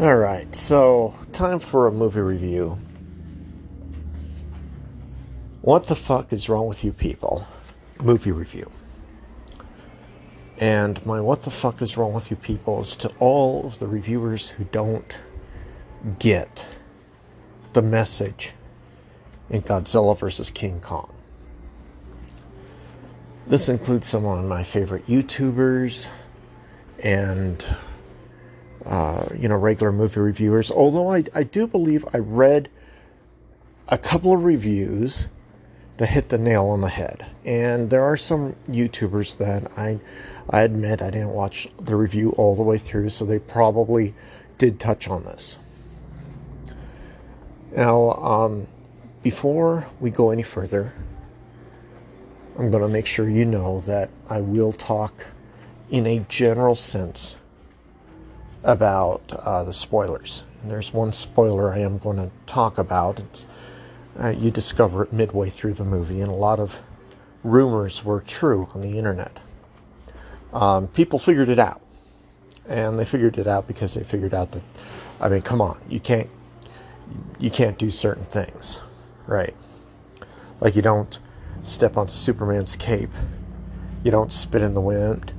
All right, so time for a movie review. What the fuck is wrong with you people? Movie review. And my what the fuck is wrong with you people is to all of the reviewers who don't get the message in Godzilla vs. King Kong. This includes some of my favorite YouTubers and uh, you know, regular movie reviewers. Although I, I do believe I read a couple of reviews that hit the nail on the head. And there are some YouTubers that I, I admit I didn't watch the review all the way through, so they probably did touch on this. Now, um, before we go any further, I'm going to make sure you know that I will talk in a general sense about uh, the spoilers. And there's one spoiler I am going to talk about. It's, uh, you discover it midway through the movie, and a lot of rumors were true on the internet. Um, people figured it out, and they figured it out because they figured out that, I mean, come on, you can't, you can't do certain things, right? Like you don't step on Superman's cape, you don't spit in the wind,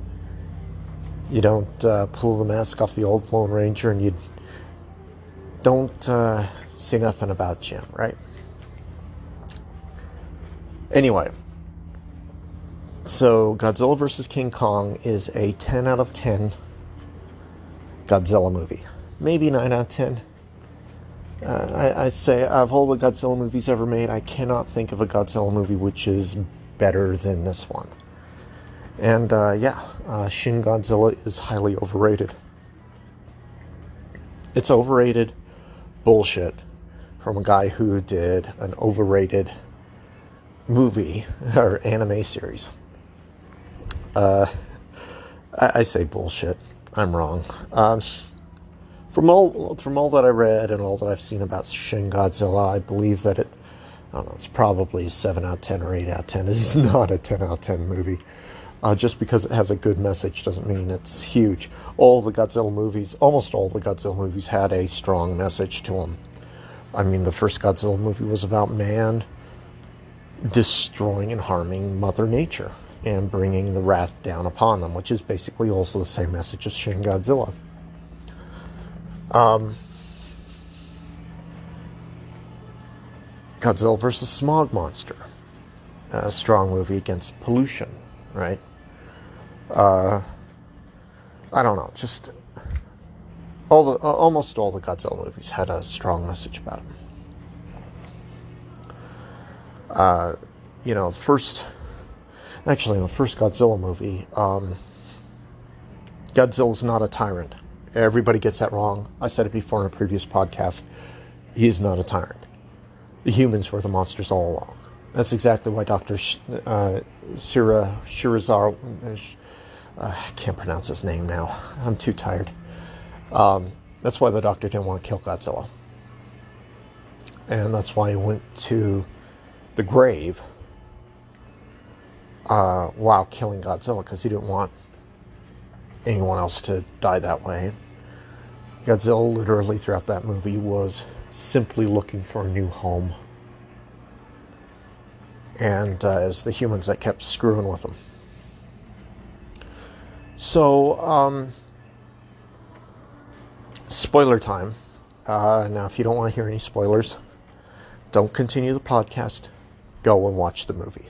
you don't uh, pull the mask off the old Lone Ranger and you don't uh, say nothing about Jim, right? Anyway, so Godzilla vs. King Kong is a 10 out of 10 Godzilla movie. Maybe 9 out of 10. Uh, I, I'd say, of all the Godzilla movies ever made, I cannot think of a Godzilla movie which is better than this one. And uh, yeah, uh, Shin Godzilla is highly overrated. It's overrated bullshit from a guy who did an overrated movie or anime series. Uh, I, I, say bullshit. I'm wrong. Um, from all from all that I read and all that I've seen about Shin Godzilla, I believe that it. I don't know. It's probably seven out of ten or eight out of ten. It is not a ten out of ten movie. Uh, just because it has a good message doesn't mean it's huge. All the Godzilla movies, almost all the Godzilla movies, had a strong message to them. I mean, the first Godzilla movie was about man destroying and harming Mother Nature and bringing the wrath down upon them, which is basically also the same message as Shin Godzilla. Um, Godzilla versus Smog Monster, a strong movie against pollution, right? Uh, I don't know, just all the uh, almost all the Godzilla movies had a strong message about them. Uh, you know, first, actually, in the first Godzilla movie, um, Godzilla's not a tyrant. Everybody gets that wrong. I said it before in a previous podcast. He is not a tyrant. The humans were the monsters all along. That's exactly why Dr. Sh- uh, Shira, Shirazawa, uh, I can't pronounce his name now. I'm too tired. Um, that's why the doctor didn't want to kill Godzilla. And that's why he went to the grave uh, while killing Godzilla, because he didn't want anyone else to die that way. Godzilla, literally, throughout that movie, was simply looking for a new home. And uh, the humans that kept screwing with them. So, um, spoiler time. Uh, now, if you don't want to hear any spoilers, don't continue the podcast. Go and watch the movie.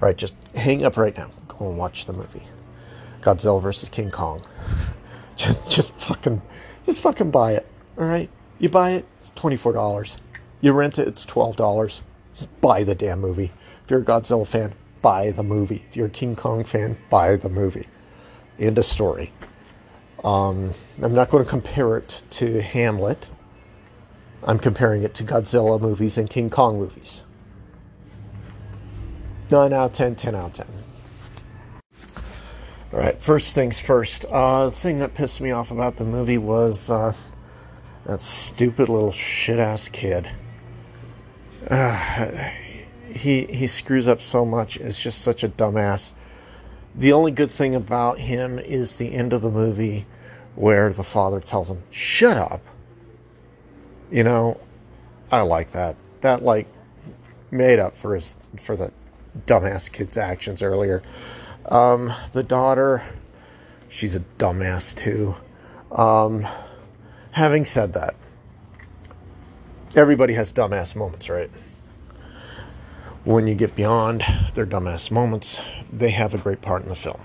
All right, just hang up right now. Go and watch the movie. Godzilla versus King Kong. just, just fucking, just fucking buy it. All right, you buy it, it's twenty four dollars. You rent it, it's twelve dollars. Buy the damn movie. If you're a Godzilla fan, buy the movie. If you're a King Kong fan, buy the movie. End of story. Um, I'm not going to compare it to Hamlet. I'm comparing it to Godzilla movies and King Kong movies. 9 out of 10, 10 out of 10. All right, first things first. Uh, the thing that pissed me off about the movie was uh, that stupid little shit ass kid. Uh, he he screws up so much. It's just such a dumbass the only good thing about him is the end of the movie where the father tells him, "Shut up." You know, I like that. That like made up for his for the dumbass kid's actions earlier. Um, the daughter, she's a dumbass too. Um, having said that, everybody has dumbass moments, right? When you get beyond their dumbass moments, they have a great part in the film.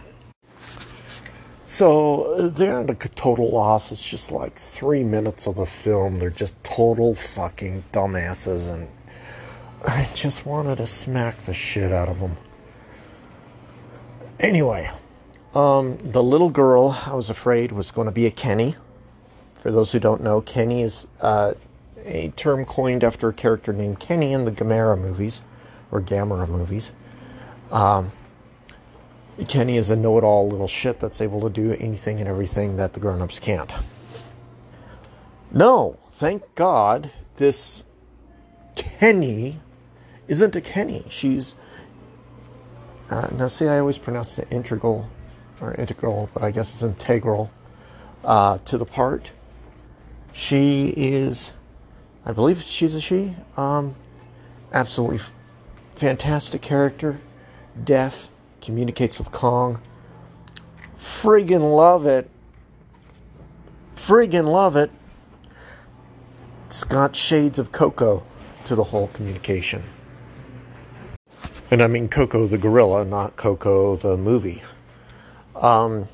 So they're at a total loss. It's just like three minutes of the film. They're just total fucking dumbasses, and I just wanted to smack the shit out of them. Anyway, um, the little girl I was afraid was going to be a Kenny. For those who don't know, Kenny is uh, a term coined after a character named Kenny in the Gamera movies, or Gamera movies. Um, Kenny is a know it all little shit that's able to do anything and everything that the grown ups can't. No, thank God this Kenny isn't a Kenny. She's. Uh, now, see, I always pronounce it integral or integral, but I guess it's integral uh, to the part. She is, I believe she's a she. Um, absolutely fantastic character, deaf, communicates with Kong. Friggin' love it. Friggin' love it. It's got shades of Koko to the whole communication. And I mean Koko the gorilla, not Coco the movie. Um,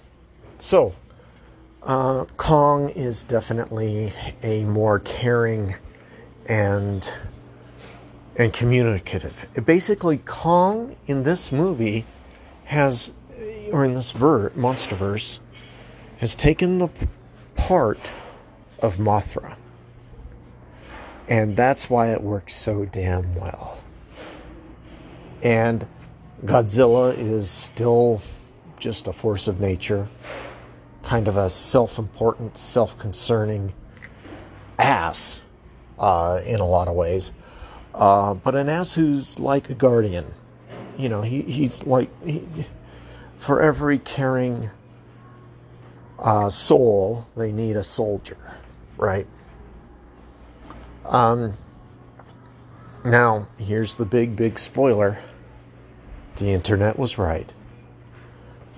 so, uh, Kong is definitely a more caring and and communicative. Basically, Kong in this movie has, or in this ver- MonsterVerse, has taken the part of Mothra. And that's why it works so damn well. And Godzilla is still just a force of nature, kind of a self important, self concerning ass uh, in a lot of ways. Uh, but an ass who's like a guardian you know, he, he's like, he, for every caring uh, soul, they need a soldier, right? Um, now, here's the big, big spoiler the internet was right.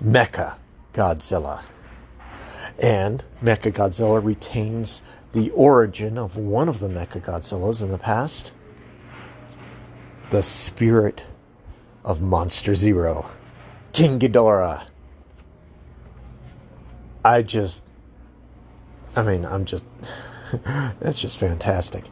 Mecha Godzilla. And Mecha Godzilla retains the origin of one of the Mecha Godzillas in the past the spirit of Monster Zero, King Ghidorah. I just, I mean, I'm just, that's just fantastic.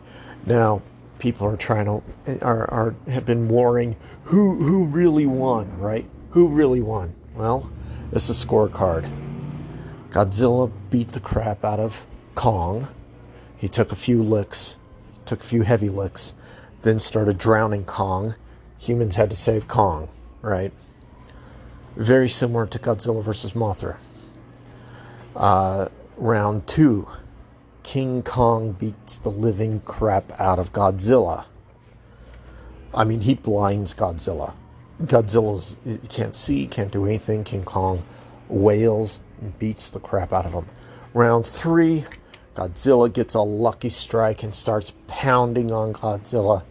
Now, people are trying to, are, are, have been warring who, who really won, right? Who really won? Well, it's a scorecard. Godzilla beat the crap out of Kong. He took a few licks, took a few heavy licks, then started drowning Kong humans had to save Kong, right? Very similar to Godzilla versus Mothra. Uh, round two, King Kong beats the living crap out of Godzilla. I mean, he blinds Godzilla. Godzilla's can't see, can't do anything. King Kong wails and beats the crap out of him. Round three, Godzilla gets a lucky strike and starts pounding on Godzilla.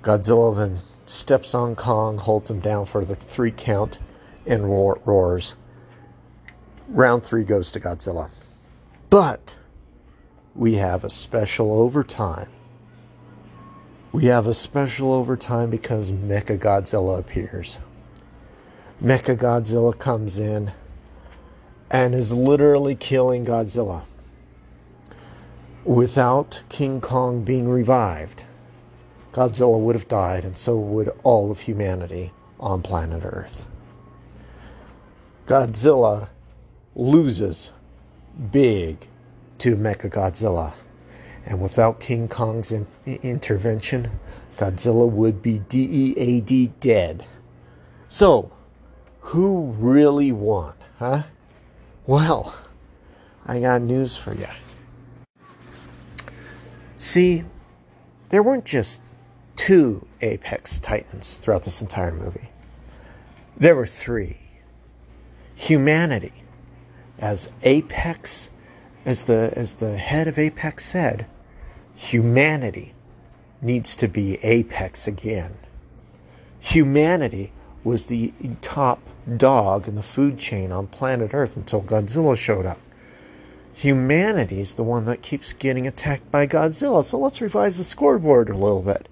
Godzilla then steps on Kong, holds him down for the three count, and roar, roars. Round three goes to Godzilla. But we have a special overtime. We have a special overtime because Mecha Godzilla appears. Mecha Godzilla comes in and is literally killing Godzilla without King Kong being revived. Godzilla would have died, and so would all of humanity on planet Earth. Godzilla loses big to Mechagodzilla. And without King Kong's in- intervention, Godzilla would be DEAD dead. So, who really won, huh? Well, I got news for you. See, there weren't just two apex titans throughout this entire movie. There were three. Humanity as apex as the as the head of Apex said, humanity needs to be apex again. Humanity was the top dog in the food chain on planet Earth until Godzilla showed up. Humanity is the one that keeps getting attacked by Godzilla. So let's revise the scoreboard a little bit.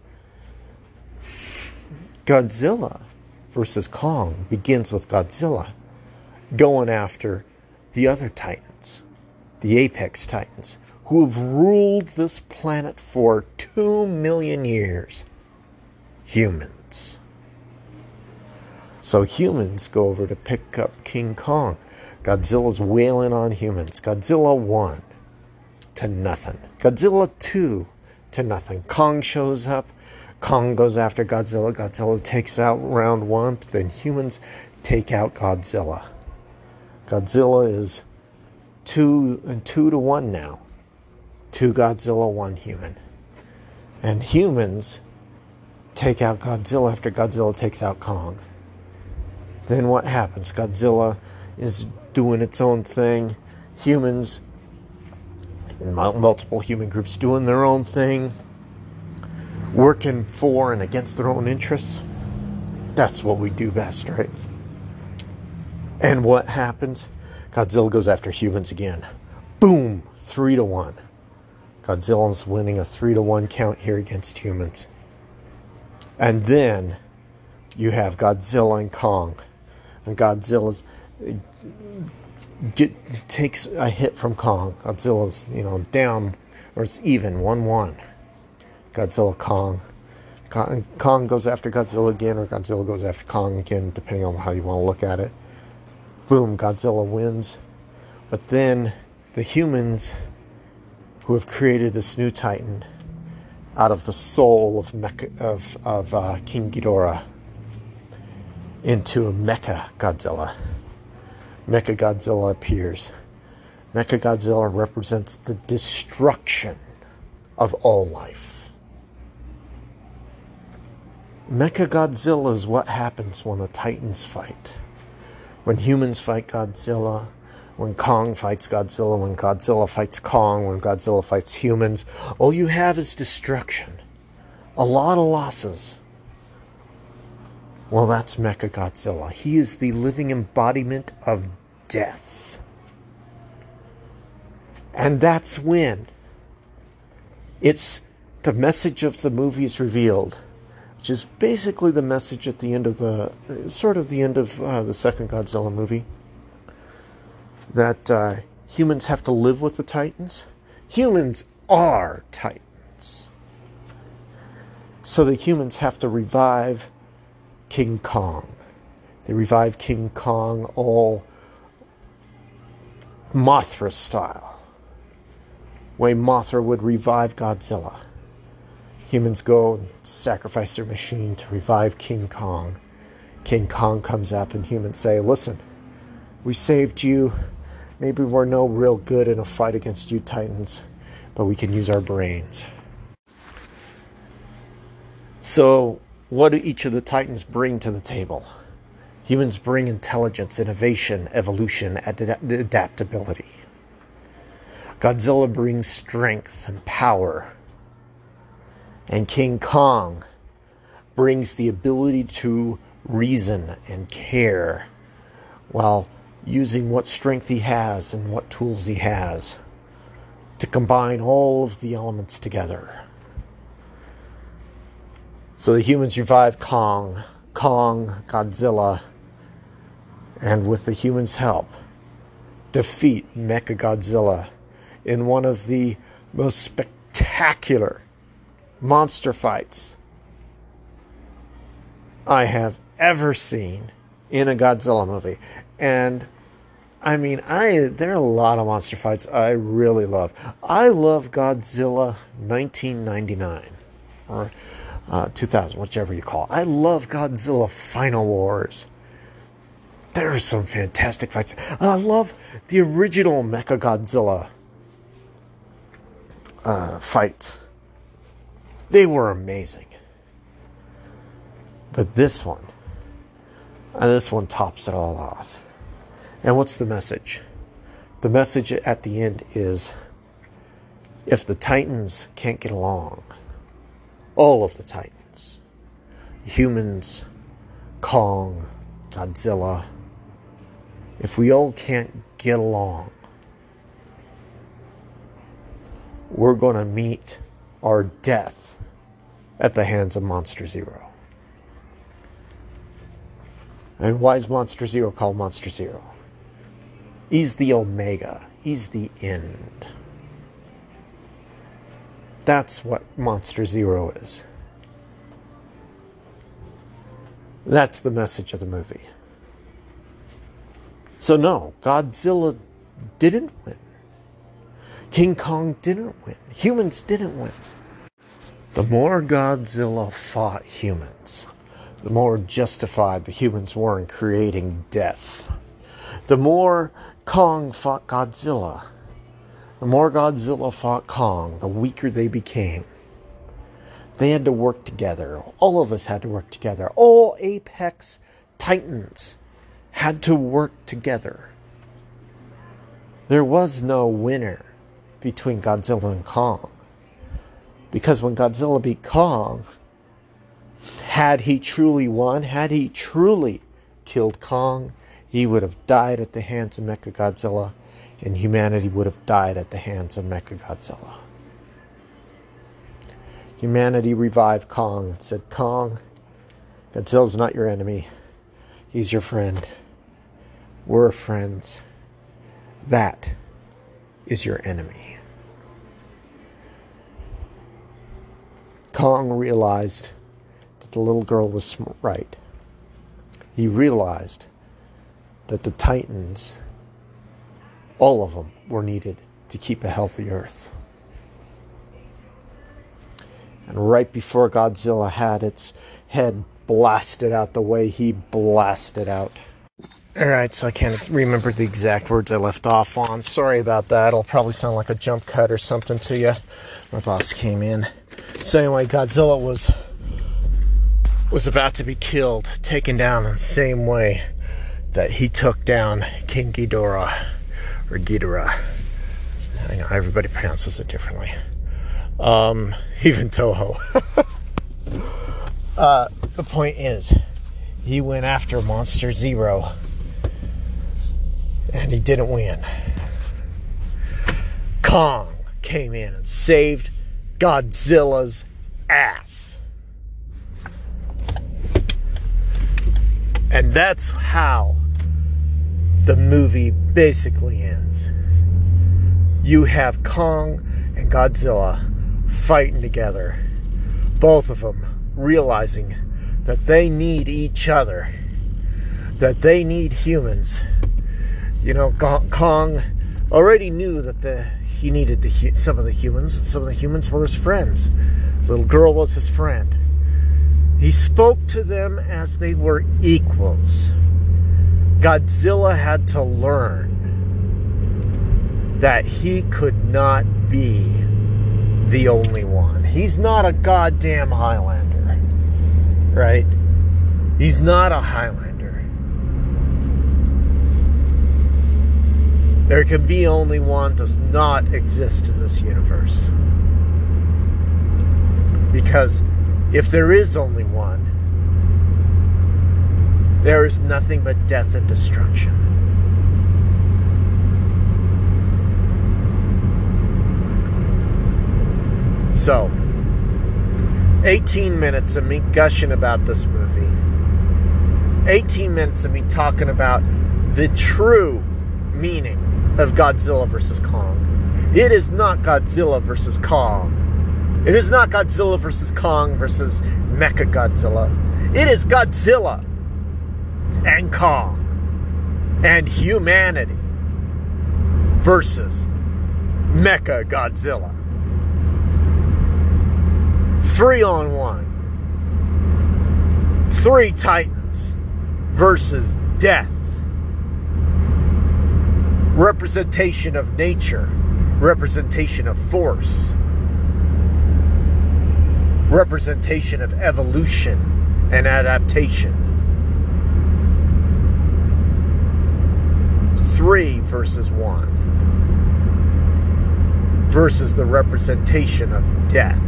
Godzilla versus Kong begins with Godzilla going after the other Titans, the Apex Titans, who have ruled this planet for two million years. Humans. So humans go over to pick up King Kong. Godzilla's wailing on humans. Godzilla 1 to nothing. Godzilla 2 to nothing. Kong shows up. Kong goes after Godzilla. Godzilla takes out round one. Then humans take out Godzilla. Godzilla is two and two to one now. Two Godzilla, one human. And humans take out Godzilla after Godzilla takes out Kong then what happens? Godzilla is doing its own thing. Humans, multiple human groups doing their own thing, working for and against their own interests. That's what we do best, right? And what happens? Godzilla goes after humans again. Boom! Three to one. Godzilla's winning a three to one count here against humans. And then you have Godzilla and Kong and Godzilla get, takes a hit from Kong. Godzilla's you know down, or it's even one one. Godzilla Kong. Kong. Kong goes after Godzilla again, or Godzilla goes after Kong again, depending on how you want to look at it. Boom, Godzilla wins. But then the humans who have created this new Titan out of the soul of Mecha, of, of uh, King Ghidorah into a Mecha Godzilla. Mecha Godzilla appears. Mecha Godzilla represents the destruction of all life. Mecha Godzilla is what happens when the Titans fight. When humans fight Godzilla, when Kong fights Godzilla, when Godzilla fights Kong, when Godzilla fights humans, all you have is destruction. A lot of losses well, that's Mechagodzilla. He is the living embodiment of death. And that's when it's the message of the movie is revealed, which is basically the message at the end of the sort of the end of uh, the second Godzilla movie that uh, humans have to live with the Titans. Humans are Titans. So the humans have to revive King Kong. They revived King Kong all Mothra style. Way Mothra would revive Godzilla. Humans go and sacrifice their machine to revive King Kong. King Kong comes up and humans say, Listen, we saved you. Maybe we're no real good in a fight against you Titans, but we can use our brains. So what do each of the Titans bring to the table? Humans bring intelligence, innovation, evolution, ad- adaptability. Godzilla brings strength and power. And King Kong brings the ability to reason and care while using what strength he has and what tools he has to combine all of the elements together. So the humans revive Kong, Kong, Godzilla, and with the humans' help, defeat Mecha Godzilla in one of the most spectacular monster fights I have ever seen in a Godzilla movie. And I mean, I there are a lot of monster fights I really love. I love Godzilla 1999 or uh, 2000, whichever you call it. I love Godzilla Final Wars. There are some fantastic fights. I love the original Mecha Godzilla uh, fights. They were amazing. But this one, and this one tops it all off. And what's the message? The message at the end is if the Titans can't get along, all of the Titans, humans, Kong, Godzilla, if we all can't get along, we're going to meet our death at the hands of Monster Zero. And why is Monster Zero called Monster Zero? He's the Omega, he's the end. That's what Monster Zero is. That's the message of the movie. So, no, Godzilla didn't win. King Kong didn't win. Humans didn't win. The more Godzilla fought humans, the more justified the humans were in creating death. The more Kong fought Godzilla, the more Godzilla fought Kong, the weaker they became. They had to work together. All of us had to work together. All apex titans had to work together. There was no winner between Godzilla and Kong. Because when Godzilla beat Kong, had he truly won, had he truly killed Kong, he would have died at the hands of Mechagodzilla, and humanity would have died at the hands of Mechagodzilla. Humanity revived Kong and said, Kong, Godzilla's not your enemy. He's your friend. We're friends. That is your enemy. Kong realized that the little girl was right. He realized that the Titans, all of them, were needed to keep a healthy Earth. And right before Godzilla had its head blasted out the way he blasted out. Alright, so I can't remember the exact words I left off on. Sorry about that. It'll probably sound like a jump cut or something to you. My boss came in. So anyway, Godzilla was was about to be killed, taken down in the same way that he took down King Ghidorah or Ghidorah. I know everybody pronounces it differently. Um, even Toho. uh, the point is, he went after Monster Zero and he didn't win. Kong came in and saved Godzilla's ass. And that's how the movie basically ends. You have Kong and Godzilla fighting together, both of them realizing that they need each other, that they need humans. You know, Kong already knew that the he needed the some of the humans, and some of the humans were his friends. The little girl was his friend. He spoke to them as they were equals. Godzilla had to learn that he could not be the only one. He's not a goddamn Highlander, right? He's not a Highlander. There can be only one does not exist in this universe. Because if there is only one, there is nothing but death and destruction. So, 18 minutes of me gushing about this movie. 18 minutes of me talking about the true meaning of Godzilla versus Kong. It is not Godzilla versus Kong. It is not Godzilla versus Kong versus Mecha Godzilla. It is Godzilla and Kong and humanity versus Mecha Godzilla. Three on one. Three Titans versus death. Representation of nature, representation of force, representation of evolution and adaptation. Three versus one. versus the representation of death.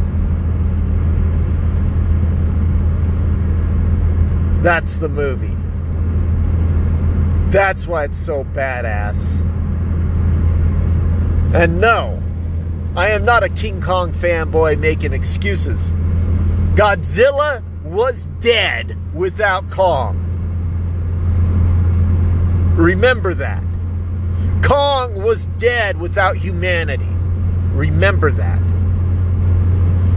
That's the movie. That's why it's so badass. And no, I am not a King Kong fanboy making excuses. Godzilla was dead without Kong. Remember that. Kong was dead without humanity. Remember that.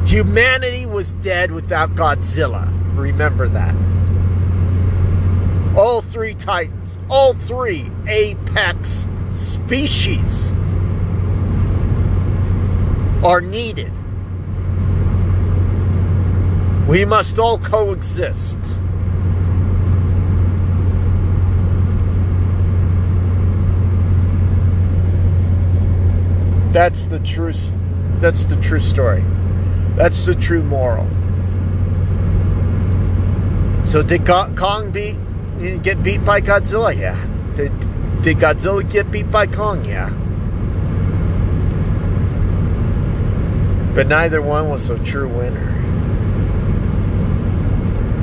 Humanity was dead without Godzilla. Remember that. All three titans, all three apex species are needed. We must all coexist. That's the true that's the true story. That's the true moral. So did Kong beat get beat by Godzilla? Yeah. Did did Godzilla get beat by Kong? Yeah. But neither one was a true winner.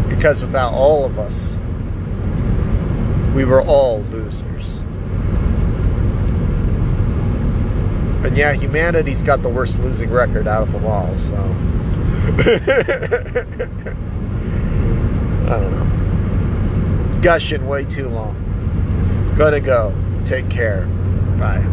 Because without all of us, we were all losers. And yeah, humanity's got the worst losing record out of them all, so. I don't know. Gushing way too long. Gotta go. Take care. Bye.